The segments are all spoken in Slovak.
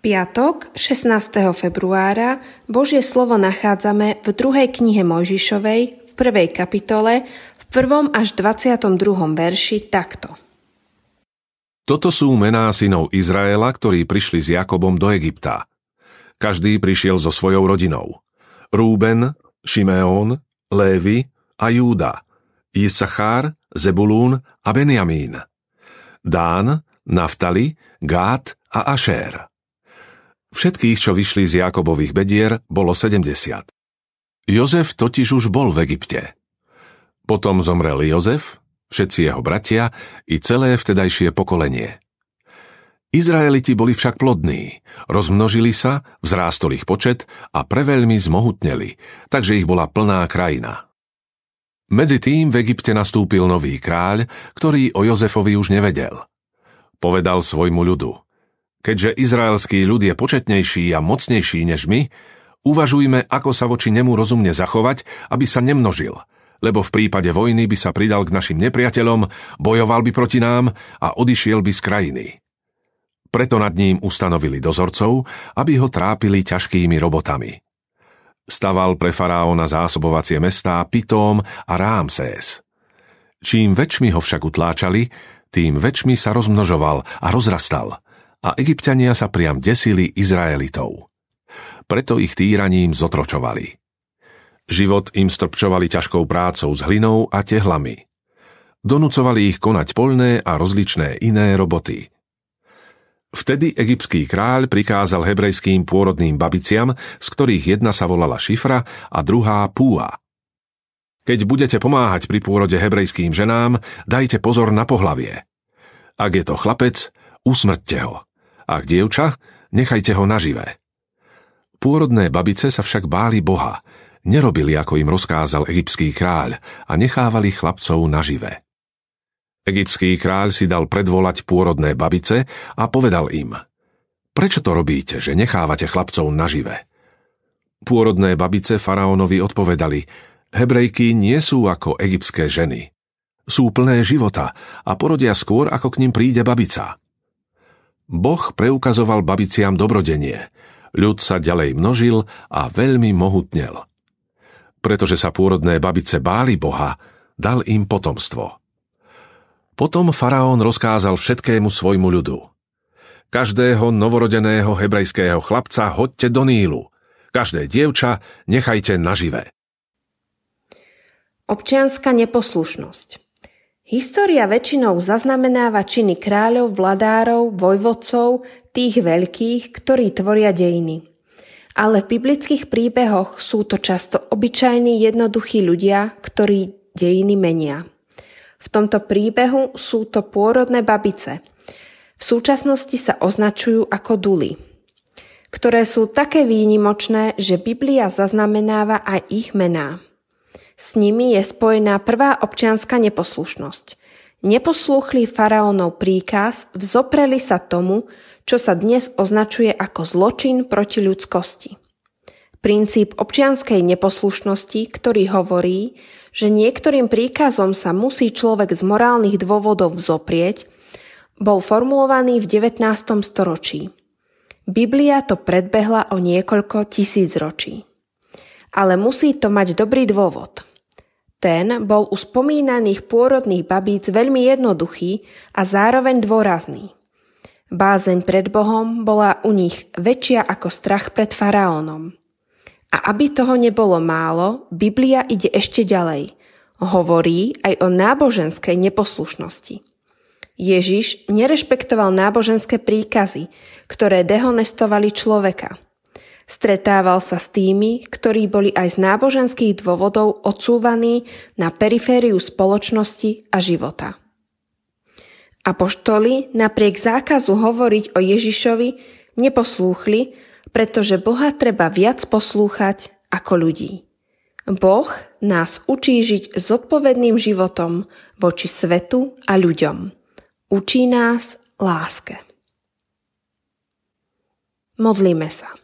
piatok, 16. februára, Božie slovo nachádzame v druhej knihe Mojžišovej, v prvej kapitole, v prvom až 22. verši takto. Toto sú mená synov Izraela, ktorí prišli s Jakobom do Egypta. Každý prišiel so svojou rodinou. Rúben, Šimeón, Lévy a Júda, Isachár, Zebulún a Benjamín. Dán, Naftali, Gát a Ašér. Všetkých, čo vyšli z Jakobových bedier, bolo 70. Jozef totiž už bol v Egypte. Potom zomrel Jozef, všetci jeho bratia i celé vtedajšie pokolenie. Izraeliti boli však plodní, rozmnožili sa, vzrástol ich počet a preveľmi zmohutneli, takže ich bola plná krajina. Medzi tým v Egypte nastúpil nový kráľ, ktorý o Jozefovi už nevedel. Povedal svojmu ľudu – Keďže izraelský ľud je početnejší a mocnejší než my, uvažujme, ako sa voči nemu rozumne zachovať, aby sa nemnožil, lebo v prípade vojny by sa pridal k našim nepriateľom, bojoval by proti nám a odišiel by z krajiny. Preto nad ním ustanovili dozorcov, aby ho trápili ťažkými robotami. Staval pre faraóna zásobovacie mestá Pitóm a Rámsés. Čím väčšmi ho však utláčali, tým väčšmi sa rozmnožoval a rozrastal – a egyptiania sa priam desili Izraelitov. Preto ich týraním zotročovali. Život im strpčovali ťažkou prácou s hlinou a tehlami. Donúcovali ich konať poľné a rozličné iné roboty. Vtedy egyptský kráľ prikázal hebrejským pôrodným babiciam, z ktorých jedna sa volala Šifra a druhá Púa. Keď budete pomáhať pri pôrode hebrejským ženám, dajte pozor na pohlavie. Ak je to chlapec, usmrťte ho. Ak dievča, nechajte ho naživé. Pôrodné babice sa však báli Boha, nerobili, ako im rozkázal egyptský kráľ a nechávali chlapcov nažive. Egyptský kráľ si dal predvolať pôrodné babice a povedal im Prečo to robíte, že nechávate chlapcov nažive? Pôrodné babice faraónovi odpovedali Hebrejky nie sú ako egyptské ženy. Sú plné života a porodia skôr, ako k ním príde babica. Boh preukazoval babiciam dobrodenie. Ľud sa ďalej množil a veľmi mohutnel. Pretože sa pôrodné babice báli Boha, dal im potomstvo. Potom faraón rozkázal všetkému svojmu ľudu. Každého novorodeného hebrejského chlapca hoďte do Nílu. Každé dievča nechajte nažive. Občianská neposlušnosť História väčšinou zaznamenáva činy kráľov, vladárov, vojvodcov, tých veľkých, ktorí tvoria dejiny. Ale v biblických príbehoch sú to často obyčajní jednoduchí ľudia, ktorí dejiny menia. V tomto príbehu sú to pôrodné babice. V súčasnosti sa označujú ako duly, ktoré sú také výnimočné, že Biblia zaznamenáva aj ich mená. S nimi je spojená prvá občianská neposlušnosť. Neposlúchli faraónov príkaz, vzopreli sa tomu, čo sa dnes označuje ako zločin proti ľudskosti. Princíp občianskej neposlušnosti, ktorý hovorí, že niektorým príkazom sa musí človek z morálnych dôvodov vzoprieť, bol formulovaný v 19. storočí. Biblia to predbehla o niekoľko tisíc ročí. Ale musí to mať dobrý dôvod – ten bol u spomínaných pôrodných babíc veľmi jednoduchý a zároveň dôrazný. Bázeň pred Bohom bola u nich väčšia ako strach pred faraónom. A aby toho nebolo málo, Biblia ide ešte ďalej. Hovorí aj o náboženskej neposlušnosti. Ježiš nerešpektoval náboženské príkazy, ktoré dehonestovali človeka – Stretával sa s tými, ktorí boli aj z náboženských dôvodov odsúvaní na perifériu spoločnosti a života. Apoštoli napriek zákazu hovoriť o Ježišovi neposlúchli, pretože Boha treba viac poslúchať ako ľudí. Boh nás učí žiť zodpovedným životom voči svetu a ľuďom. Učí nás láske. Modlíme sa.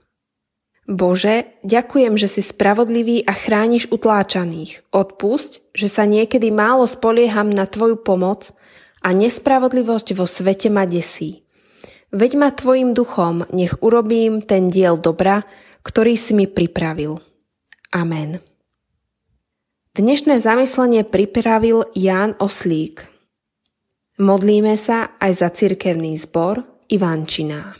Bože, ďakujem, že si spravodlivý a chrániš utláčaných. Odpusť, že sa niekedy málo spolieham na Tvoju pomoc a nespravodlivosť vo svete ma desí. Veď ma tvojim duchom, nech urobím ten diel dobra, ktorý si mi pripravil. Amen. Dnešné zamyslenie pripravil Ján Oslík. Modlíme sa aj za cirkevný zbor Ivančina.